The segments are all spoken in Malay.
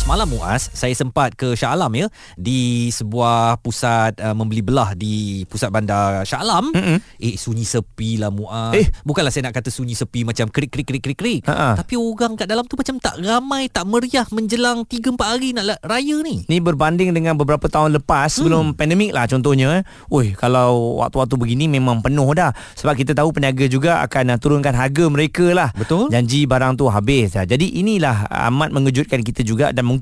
Semalam Muaz, saya sempat ke Shah Alam ya di sebuah pusat uh, membeli belah di pusat bandar Shah Alam. Mm-hmm. Eh sunyi sepi lah Muaz. Eh. bukanlah saya nak kata sunyi sepi macam krik krik krik krik krik. Ha-ha. Tapi orang kat dalam tu macam tak ramai, tak meriah menjelang 3 4 hari nak la- raya ni. Ni berbanding dengan beberapa tahun lepas sebelum pandemik lah contohnya. eh. Oi, kalau waktu-waktu begini memang penuh dah. Sebab kita tahu peniaga juga akan uh, turunkan harga mereka lah. Betul. Janji barang tu habis. Jadi inilah amat mengejutkan kita juga dan mungkin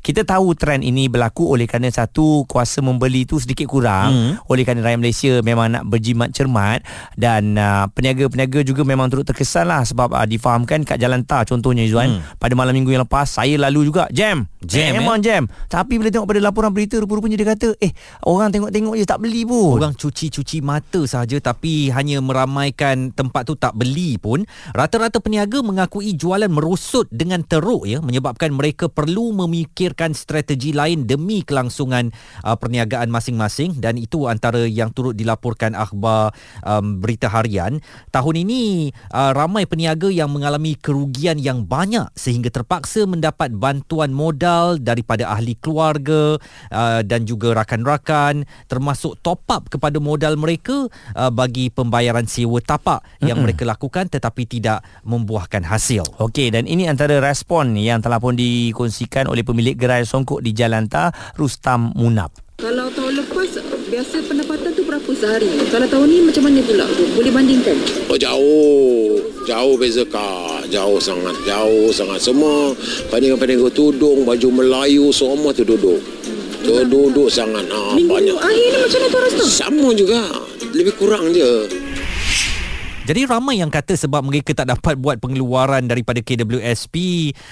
kita tahu trend ini berlaku oleh kerana satu kuasa membeli tu sedikit kurang Hmm. oleh kerana rakyat Malaysia memang nak berjimat cermat dan uh, peniaga-peniaga juga memang turut terkesan lah sebab uh, difahamkan kat jalan tar contohnya Izzuan Hmm. pada malam minggu yang lepas saya lalu juga jam Jam, memang jam tapi bila tengok pada laporan berita rupa-rupanya dia kata eh orang tengok-tengok je tak beli pun Orang cuci-cuci mata saja tapi hanya meramaikan tempat tu tak beli pun. Rata-rata peniaga mengakui jualan merosot dengan teruk ya menyebabkan mereka perlu memikirkan strategi lain demi kelangsungan uh, perniagaan masing-masing dan itu antara yang turut dilaporkan akhbar um, berita harian. Tahun ini uh, ramai peniaga yang mengalami kerugian yang banyak sehingga terpaksa mendapat bantuan modal daripada ahli keluarga uh, dan juga rakan-rakan termasuk top up kepada modal mereka uh, bagi pembayaran sewa tapak yang Mm-mm. mereka lakukan tetapi tidak membuahkan hasil. Okey dan ini antara respon yang telah pun dikongsikan oleh pemilik gerai songkok di Jalan Tar Rustam Munab. Kalau tahun lepas biasa pendapatan tu berapa sehari? Kalau tahun ni macam mana pula? Boleh bandingkan? Oh jauh Jauh beza kak Jauh sangat Jauh sangat Semua Peniaga-peniaga tudung Baju Melayu Semua tu duduk Tu duduk sangat ha, Minggu Banyak akhir ni macam mana tu Rastam? Sama juga Lebih kurang je Jadi ramai yang kata sebab mereka tak dapat buat pengeluaran daripada KWSP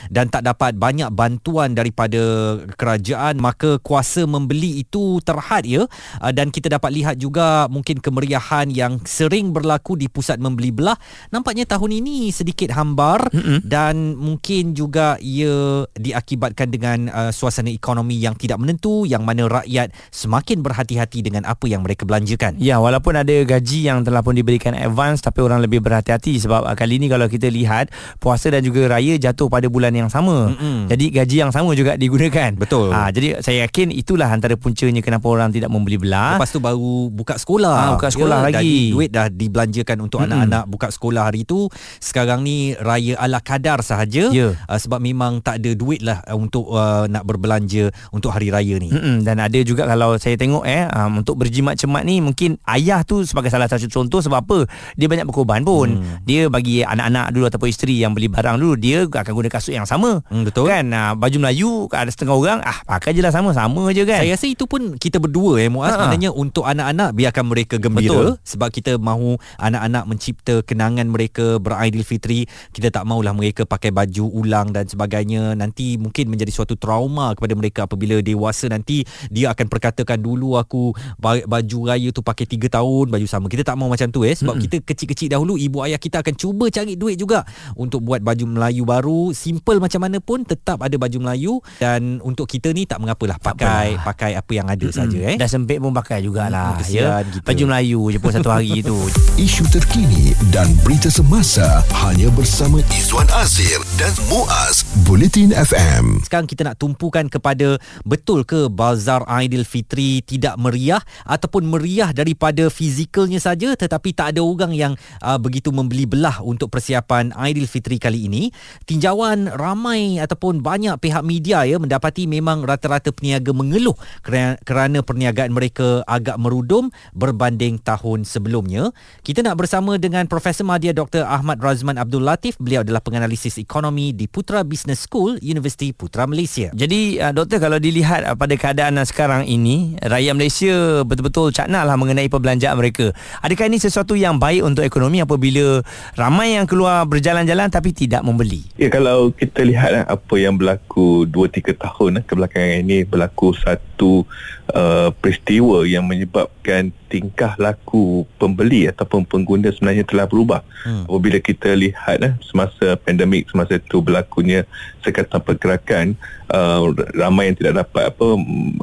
dan tak dapat banyak bantuan daripada kerajaan maka kuasa membeli itu terhad ya Ah, dan kita dapat lihat juga mungkin kemeriahan yang sering berlaku di pusat membeli belah nampaknya tahun ini sedikit hambar mm-hmm. dan mungkin juga ia diakibatkan dengan uh, suasana ekonomi yang tidak menentu yang mana rakyat semakin berhati-hati dengan apa yang mereka belanjakan. Ya, walaupun ada gaji yang telah pun diberikan advance tapi orang lebih berhati-hati sebab uh, kali ini kalau kita lihat puasa dan juga raya jatuh pada bulan yang sama. Mm-mm. Jadi gaji yang sama juga digunakan. Betul. Ha, jadi saya yakin itulah antara puncanya kenapa orang tidak membeli belah. Lepas tu baru buka sekolah. Ah, buka sekolah ya, lagi. Dan duit dah dibelanjakan untuk Mm-mm. anak-anak buka sekolah hari tu. Sekarang ni raya ala kadar sahaja. Ya. Uh, sebab memang tak ada duit lah untuk uh, nak berbelanja untuk hari raya ni. Mm-mm, dan ada juga kalau saya tengok eh um, untuk berjimat cemat ni mungkin ayah tu sebagai salah satu contoh sebab apa dia banyak berkorban pun hmm. dia bagi anak-anak dulu ataupun isteri yang beli barang dulu dia akan guna kasut yang sama Hmm, betul. kan uh, baju Melayu ada setengah orang ah pakai je lah sama sama je kan Saya rasa itu pun kita berdua eh Muaz Ha-ha. Maknanya untuk anak-anak biarkan mereka gembira Betul. Sebab kita mahu anak-anak mencipta kenangan mereka beraidilfitri Kita tak maulah mereka pakai baju ulang dan sebagainya Nanti mungkin menjadi suatu trauma kepada mereka Apabila dewasa nanti dia akan perkatakan dulu aku ba- baju raya tu pakai 3 tahun baju sama Kita tak mahu macam tu eh Sebab Mm-mm. kita kecil-kecil dahulu ibu ayah kita akan cuba cari duit juga Untuk buat baju Melayu baru Simple macam mana pun tetap ada baju Melayu Dan untuk kita ni tak mengapalah pakai apalah. pakai apa yang ada saja eh. dah sempit pun pakai jugalah Hmm, ya kita. baju Melayu je pun satu hari tu Isu terkini dan berita semasa hanya bersama Izwan Azir dan Muaz Bulletin FM. Sekarang kita nak tumpukan kepada betul ke bazar Aidilfitri tidak meriah ataupun meriah daripada fizikalnya saja tetapi tak ada orang yang uh, begitu membeli belah untuk persiapan Aidilfitri kali ini. Tinjauan ramai ataupun banyak pihak media ya mendapati memang rata-rata peniaga mengeluh kerana, perniagaan mereka agak merudum berbanding tahun sebelumnya. Kita nak bersama dengan Profesor Madya Dr. Ahmad Razman Abdul Latif. Beliau adalah penganalisis ekonomi di Putra Business School, Universiti Putra Malaysia. Jadi uh, doktor kalau dilihat uh, pada keadaan uh, sekarang ini rakyat Malaysia betul-betul cakna lah mengenai perbelanjaan mereka. Adakah ini sesuatu yang baik untuk ekonomi ekonomi apabila ramai yang keluar berjalan-jalan tapi tidak membeli. Ya kalau kita lihat eh, apa yang berlaku 2-3 tahun eh, kebelakangan ini berlaku satu uh, peristiwa yang menyebabkan tingkah laku pembeli ataupun pengguna sebenarnya telah berubah. Hmm. Apabila kita lihat eh, semasa pandemik semasa itu berlakunya sekatan pergerakan uh, ramai yang tidak dapat apa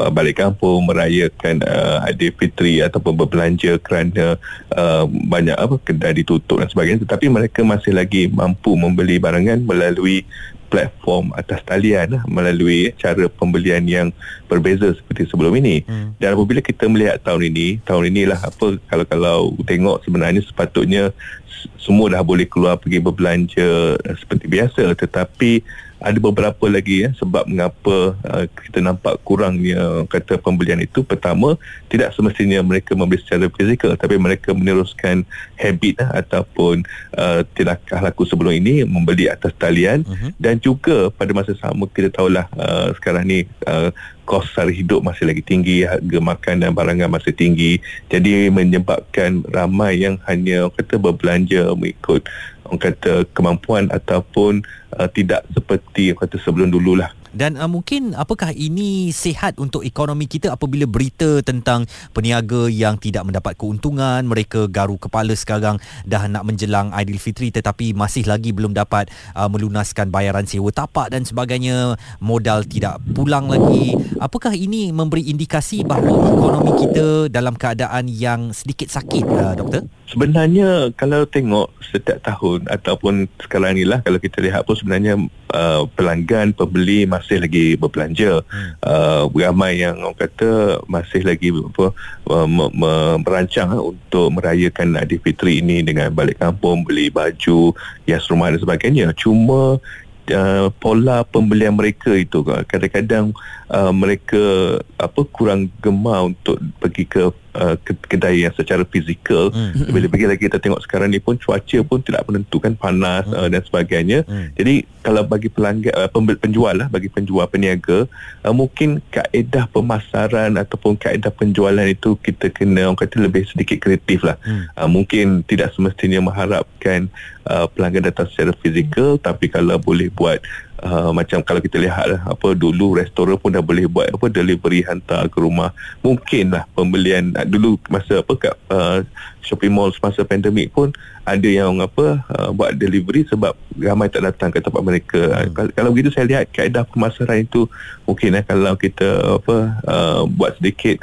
uh, balik kampung merayakan uh, Aidilfitri ataupun berbelanja kerana uh, banyak apa kedai ditutup dan sebagainya tetapi mereka masih lagi mampu membeli barangan melalui platform atas talian lah, melalui cara pembelian yang berbeza seperti sebelum ini. Hmm. Dan apabila kita melihat tahun ini, tahun inilah apa kalau kalau tengok sebenarnya sepatutnya semua dah boleh keluar pergi berbelanja seperti biasa tetapi ada beberapa lagi ya sebab mengapa uh, kita nampak kurangnya kata pembelian itu. Pertama tidak semestinya mereka membeli secara fizikal tapi mereka meneruskan habit uh, ataupun uh, tindakan laku sebelum ini membeli atas talian. Uh-huh. dan juga pada masa sama kita tahulah uh, sekarang ni uh, kos sara hidup masih lagi tinggi harga makan dan barangan masih tinggi. Jadi menyebabkan ramai yang hanya kata berbelanja mengikut orang kata kemampuan ataupun uh, tidak seperti orang kata sebelum dululah dan uh, mungkin apakah ini sihat untuk ekonomi kita apabila berita tentang peniaga yang tidak mendapat keuntungan, mereka garu kepala sekarang dah nak menjelang Aidilfitri tetapi masih lagi belum dapat uh, melunaskan bayaran sewa tapak dan sebagainya, modal tidak pulang lagi. Apakah ini memberi indikasi bahawa ekonomi kita dalam keadaan yang sedikit sakit, uh, doktor? Sebenarnya kalau tengok setiap tahun ataupun sekarang ni lah kalau kita lihat pun sebenarnya uh, pelanggan, pembeli masih lagi berbelanja. Hmm. Uh, ramai yang orang kata masih lagi apa, uh, merancang uh, untuk merayakan Aidilfitri ini dengan balik kampung, beli baju, hias rumah dan sebagainya. Cuma Uh, pola pembelian mereka itu kadang-kadang uh, mereka apa kurang gemar untuk pergi ke uh, kedai yang secara fizikal hmm. lebih-lebih lagi kita tengok sekarang ni pun cuaca pun tidak menentukan panas hmm. uh, dan sebagainya hmm. jadi kalau bagi pelanggan uh, penjual lah bagi penjual peniaga uh, mungkin kaedah pemasaran ataupun kaedah penjualan itu kita kena orang kata lebih sedikit kreatif lah hmm. uh, mungkin tidak semestinya mengharapkan uh, pelanggan datang secara fizikal hmm. tapi kalau boleh buat uh, macam kalau kita lihat lah, apa dulu restoran pun dah boleh buat apa delivery hantar ke rumah mungkinlah pembelian uh, dulu masa apa kat uh, shopping mall semasa pandemik pun ada yang apa uh, buat delivery sebab ramai tak datang ke tempat mereka hmm. kalau, kalau begitu saya lihat kaedah pemasaran itu mungkin eh, kalau kita apa uh, buat sedikit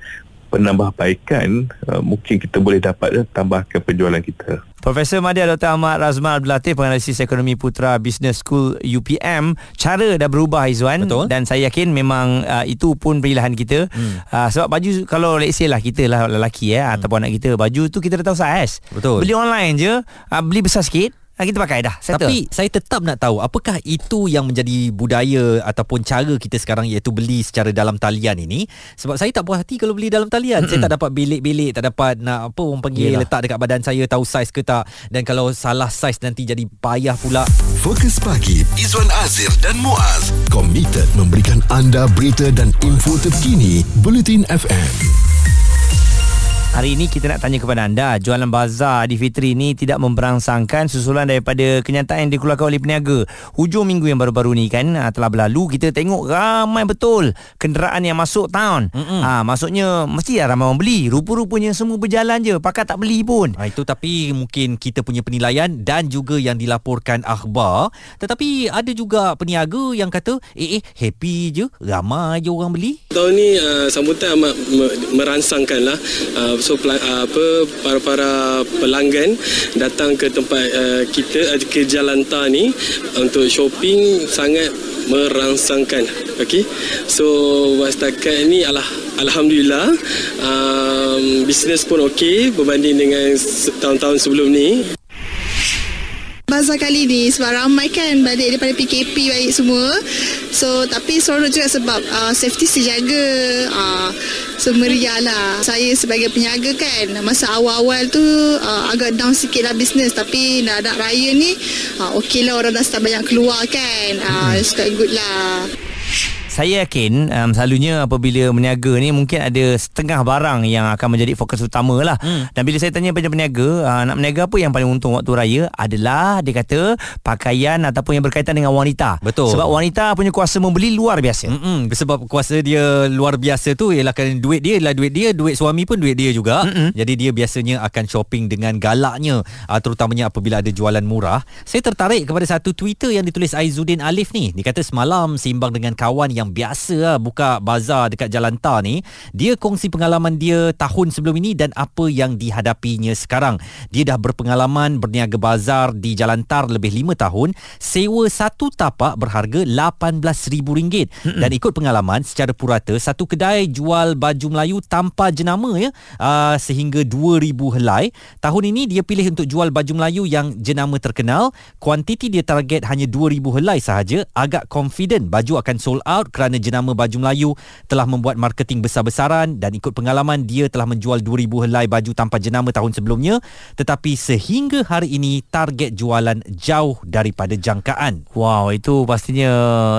penambahbaikan uh, mungkin kita boleh dapat uh, tambahkan penjualan kita Profesor Madya Dr. Ahmad Razman Abdul Latif Penganalisis Ekonomi Putra Business School UPM Cara dah berubah Izwan Betul. Dan saya yakin memang uh, itu pun pilihan kita hmm. uh, Sebab baju Kalau let's say lah kita lah lelaki eh, hmm. Ataupun anak kita Baju tu kita dah tahu saiz Betul Beli online je uh, Beli besar sikit kita pakai dah settle. Tapi saya tetap nak tahu Apakah itu yang menjadi budaya Ataupun cara kita sekarang Iaitu beli secara dalam talian ini? Sebab saya tak puas hati Kalau beli dalam talian. Saya tak dapat belik-belik Tak dapat nak apa Orang panggil Yelah. letak dekat badan saya Tahu saiz ke tak. Dan kalau salah saiz Nanti jadi payah pula. Fokus pagi Izwan Azir dan Muaz. Komited memberikan anda Berita dan info terkini Bulletin FM Hari ini kita nak tanya kepada anda Jualan bazar di Fitri ini Tidak memberangsangkan Susulan daripada Kenyataan yang dikeluarkan oleh peniaga. Hujung minggu yang baru-baru ni kan ah, Telah berlalu Kita tengok ramai betul Kenderaan yang masuk town. Ha, Maksudnya Mesti lah ramai orang beli. Rupa-rupanya semua berjalan je Pakat tak beli pun. Ha, Itu tapi mungkin Kita punya penilaian Dan juga yang dilaporkan akhbar. Tetapi ada juga peniaga Yang kata Eh eh happy je Ramai je orang beli. Tahun ni uh, sambutan amat merangsangkan lah. Uh, so uh, apa para para pelanggan datang ke tempat uh, kita uh, ke Jalan Ta ni untuk shopping sangat merangsangkan. Okey? So setakat ni alah alhamdulillah um, bisnes pun okey berbanding dengan tahun-tahun sebelum ni bazar kali ni sebab ramai kan balik daripada PKP baik semua. So tapi seronok juga sebab uh, safety sejaga. Uh, so meriah lah. Saya sebagai peniaga kan masa awal-awal tu uh, agak down sikit lah bisnes tapi nak nak raya ni uh, okey lah orang dah start banyak keluar kan. Uh, it's quite good lah Saya yakin um, selalunya apabila berniaga ni mungkin ada setengah barang yang akan menjadi fokus utama lah. Hmm. Dan bila saya tanya pada peniaga, uh, nak berniaga apa yang paling untung waktu raya adalah dia kata pakaian ataupun yang berkaitan dengan wanita. Betul. Sebab wanita punya kuasa membeli luar biasa. Mm-mm, sebab kuasa dia luar biasa tu ialah kan duit dia ialah duit dia, duit suami pun duit dia juga. Mm-mm. Jadi dia biasanya akan shopping dengan galaknya uh, terutamanya apabila ada jualan murah. Saya tertarik kepada satu Twitter yang ditulis Aizuddin Alif ni. Dia kata semalam seimbang dengan kawan yang biasa lah buka bazar dekat Jalan Tar ni, dia kongsi pengalaman dia tahun sebelum ini dan apa yang dihadapinya sekarang. Dia dah berpengalaman berniaga bazar di Jalan Tar lebih 5 tahun, sewa satu tapak berharga RM18,000 dan ikut pengalaman secara purata satu kedai jual baju Melayu tanpa jenama ya uh, sehingga 2000 helai. Tahun ini dia pilih untuk jual baju Melayu yang jenama terkenal. Kuantiti dia target hanya 2000 helai sahaja. Agak confident baju akan sold out kerana jenama baju Melayu telah membuat marketing besar-besaran dan ikut pengalaman dia telah menjual 2000 helai baju tanpa jenama tahun sebelumnya tetapi sehingga hari ini target jualan jauh daripada jangkaan. Wow, itu pastinya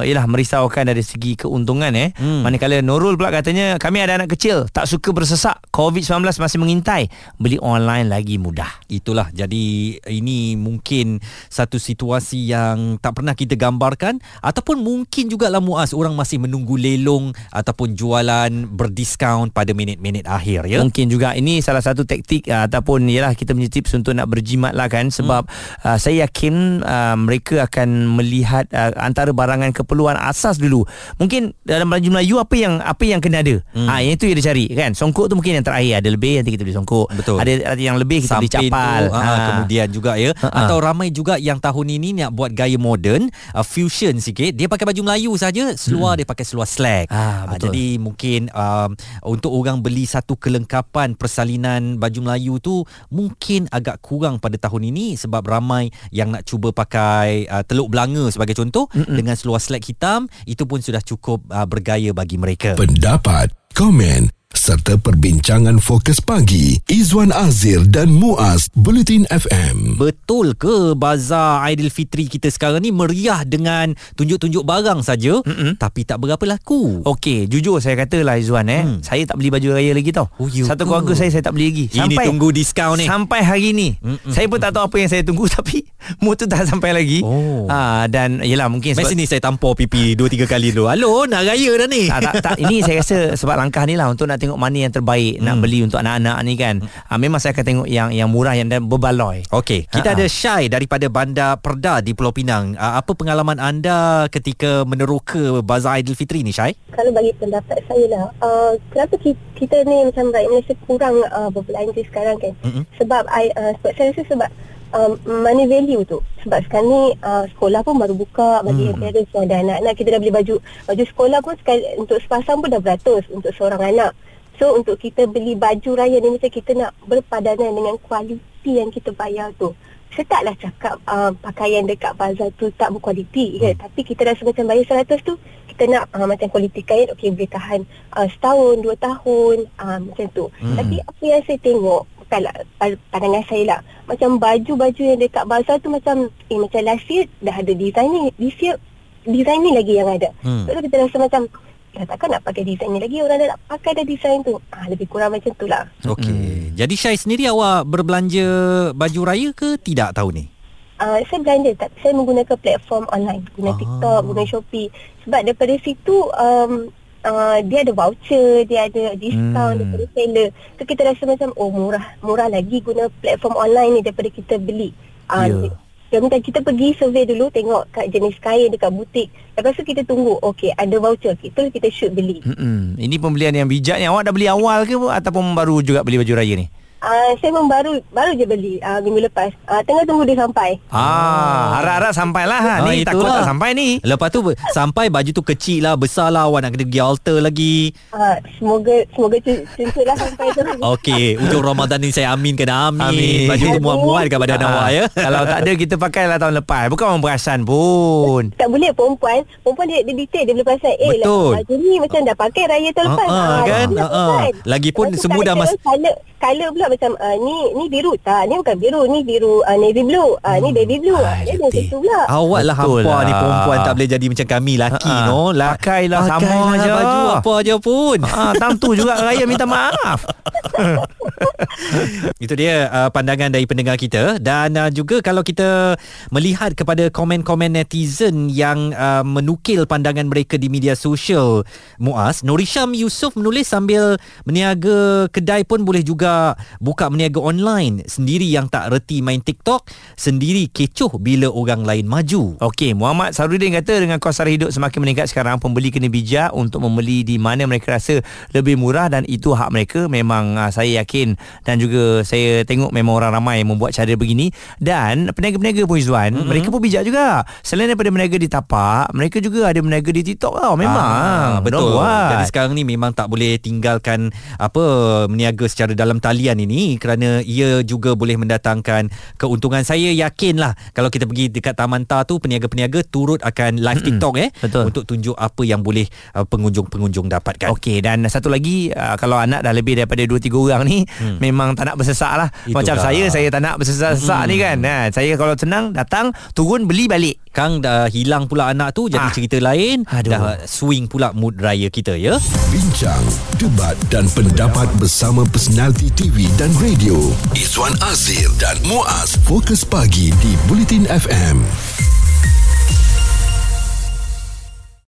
ialah merisaukan dari segi keuntungan eh. Hmm. Manakala Nurul pula katanya kami ada anak kecil tak suka bersesak, COVID-19 masih mengintai, beli online lagi mudah. Itulah jadi ini mungkin satu situasi yang tak pernah kita gambarkan ataupun mungkin jugalah muas orang masih menunggu lelong ataupun jualan berdiskaun pada minit-minit akhir ya. Mungkin juga ini salah satu taktik uh, ataupun ialah kita punya tips untuk nak berjimat lah kan sebab hmm. uh, saya yakin uh, mereka akan melihat uh, antara barangan keperluan asas dulu. Mungkin dalam baju Melayu apa yang apa yang kena ada. Hmm. Ah yang itu yang dia cari kan. Songkok tu mungkin yang terakhir ada lebih nanti kita beli songkok. Betul. Ada, ada yang lebih kita Sampin beli capal. Tu, ha. kemudian juga ya. Ha. Atau ramai juga yang tahun ini nak buat gaya moden, uh, fusion sikit. Dia pakai baju Melayu saja, seluar hmm. Dia pakai seluar slack. Ah, Ah, betul. jadi mungkin um, untuk orang beli satu kelengkapan persalinan baju Melayu tu mungkin agak kurang pada tahun ini sebab ramai yang nak cuba pakai uh, teluk belanga sebagai contoh Mm-mm. dengan seluar slack hitam itu pun sudah cukup uh, bergaya bagi mereka. Pendapat, komen serta perbincangan fokus pagi Izwan Azir dan Muaz Bulletin FM. Betul ke bazar Aidilfitri kita sekarang ni meriah dengan tunjuk-tunjuk barang saja tapi tak berapa laku? Okey, jujur saya katalah Izwan eh, Hmm. saya tak beli baju raya lagi tau. Oh, ya Satu ke? keluarga saya saya tak beli lagi. Ini tunggu diskaun ni. Sampai hari ni. Mm-mm. Saya pun tak tahu apa yang saya tunggu tapi mood tu tak sampai lagi. Oh. Ha, dan yalah mungkin Mari sini saya tampar pipi 2 3 kali dulu. Halo, nak raya dah ni. tak, tak, tak, ini saya rasa sebab langkah ni lah untuk nak tengok mana yang terbaik nak Hmm. beli untuk anak-anak ni kan. Ha, memang saya akan tengok yang yang murah yang dan berbaloi. Okey, kita Ha-ha. ada Syai daripada Bandar Perda di Pulau Pinang. Uh, apa pengalaman anda ketika meneroka Bazar Aidilfitri ni, Syai? kalau bagi pendapat saya lah uh, kenapa kita, kita ni macam rakyat Malaysia kurang uh, berbelanja sekarang kan Mm-mm. sebab I, uh, sebab saya rasa sebab um, money value tu sebab sekarang ni uh, sekolah pun baru buka bagi Hmm. mm. parents yang ada anak-anak kita dah beli baju baju sekolah pun sekali, untuk sepasang pun dah beratus untuk seorang anak so untuk kita beli baju raya ni macam kita nak berpadanan dengan kualiti yang kita bayar tu saya taklah cakap uh, pakaian dekat bazar tu tak berkualiti hmm. tapi kita rasa macam bayar 100 tu kita nak uh, macam kualiti kain okey boleh tahan uh, setahun dua tahun uh, macam tu Hmm. tapi apa yang saya tengok bukanlah pa- pandangan saya lah macam baju-baju yang dekat bazar tu macam eh macam last year dah ada design ni this year design ni lagi yang ada Hmm. so kita rasa macam dah takkan nak pakai design ni lagi orang dah nak pakai dah design tu ah, lebih kurang macam tu lah Okey. Jadi Syai sendiri awak berbelanja baju raya ke tidak tahun ni? Uh, saya belanja tapi saya menggunakan platform online guna Ah. ah. TikTok guna Shopee sebab daripada situ um, uh, dia ada voucher dia ada diskaun Hmm. hmm. daripada seller so kita rasa macam oh murah murah lagi guna platform online ni daripada kita beli uh, Ya. Dia minta kita pergi survey dulu tengok kat jenis kain dekat butik lepas tu kita tunggu okey ada voucher kita kita shoot beli Mm-mm. Ini pembelian yang bijak ni. Awak dah beli awal ke ataupun baru juga beli baju raya ni? Uh, saya pun baru baru je beli uh, minggu lepas. Uh, tengah tunggu dia sampai. Ah, harap-harap sampailah ha. Ah, Ni takut itulah. tak sampai ni. Lepas tu sampai baju tu kecil lah, besar lah, awak nak kena pergi altar lagi. Uh, semoga semoga cuntutlah sampai tu. Okey, ujung Ramadan ni saya aminkan amin. Amin. Baju tu muat-muat dekat badan Ah, awak ya. Kalau tak ada kita pakailah tahun lepas. Bukan orang perasan pun. Tak boleh perempuan Perempuan dia, dia detail Dia boleh perasan Eh Betul. lah, baju ni macam dah pakai raya tahun lepas Ah, ah, kan? Ah, ah. perasan. Lagipun semua dah ada mas- Colour, colour pula juga macam uh, ni ni biru tak, ni bukan biru, ni biru uh, navy blue, uh, ni baby blue. Ah, dia macam tu pula. Awak lah hampa ni lah. perempuan tak boleh jadi macam kami laki Ha-ha. no. La- Pakailah sama Pakailah je. baju apa aja pun. Ah, time tu juga raya minta maaf. Itu dia uh, pandangan dari pendengar kita dan uh, juga kalau kita melihat kepada komen-komen netizen yang uh, menukil pandangan mereka di media sosial Muaz, Norisham Yusof menulis sambil meniaga kedai pun boleh juga buka meniaga online sendiri yang tak reti main TikTok, sendiri kecoh bila orang lain maju. Okey, Muhammad Sarudin kata dengan kos sara hidup semakin meningkat sekarang, pembeli kena bijak untuk membeli di mana mereka rasa lebih murah dan itu hak mereka. Memang uh, saya yakin dan juga saya tengok memang orang ramai yang membuat cara begini dan peniaga-peniaga pun Izzuan, mm-hmm. mereka pun bijak juga. Selain daripada meniaga di tapak, mereka juga ada meniaga di TikTok tau. Memang. Ah, betul. Buat. Jadi sekarang ni memang tak boleh tinggalkan apa meniaga secara dalam talian ini kerana ia juga boleh mendatangkan keuntungan. Saya yakinlah kalau kita pergi dekat Taman Ta tu peniaga-peniaga turut akan live Mm-mm. TikTok eh Betul. untuk tunjuk apa yang boleh uh, pengunjung-pengunjung dapatkan. Okey dan satu lagi uh, kalau anak dah lebih daripada 2 3 orang ni hmm. memang tak nak bersesak lah. Itulah. Macam saya saya tak nak bersesak-sesak Hmm. ni kan. Ha, saya kalau senang datang turun beli balik. Kang dah hilang pula anak tu jadi Ah. cerita lain. Aduh. Dah swing pula mood raya kita ya. Bincang, debat dan pendapat bersama personaliti TV dan radio. Izwan Azir dan Muaz Fokus Pagi di Bulletin FM.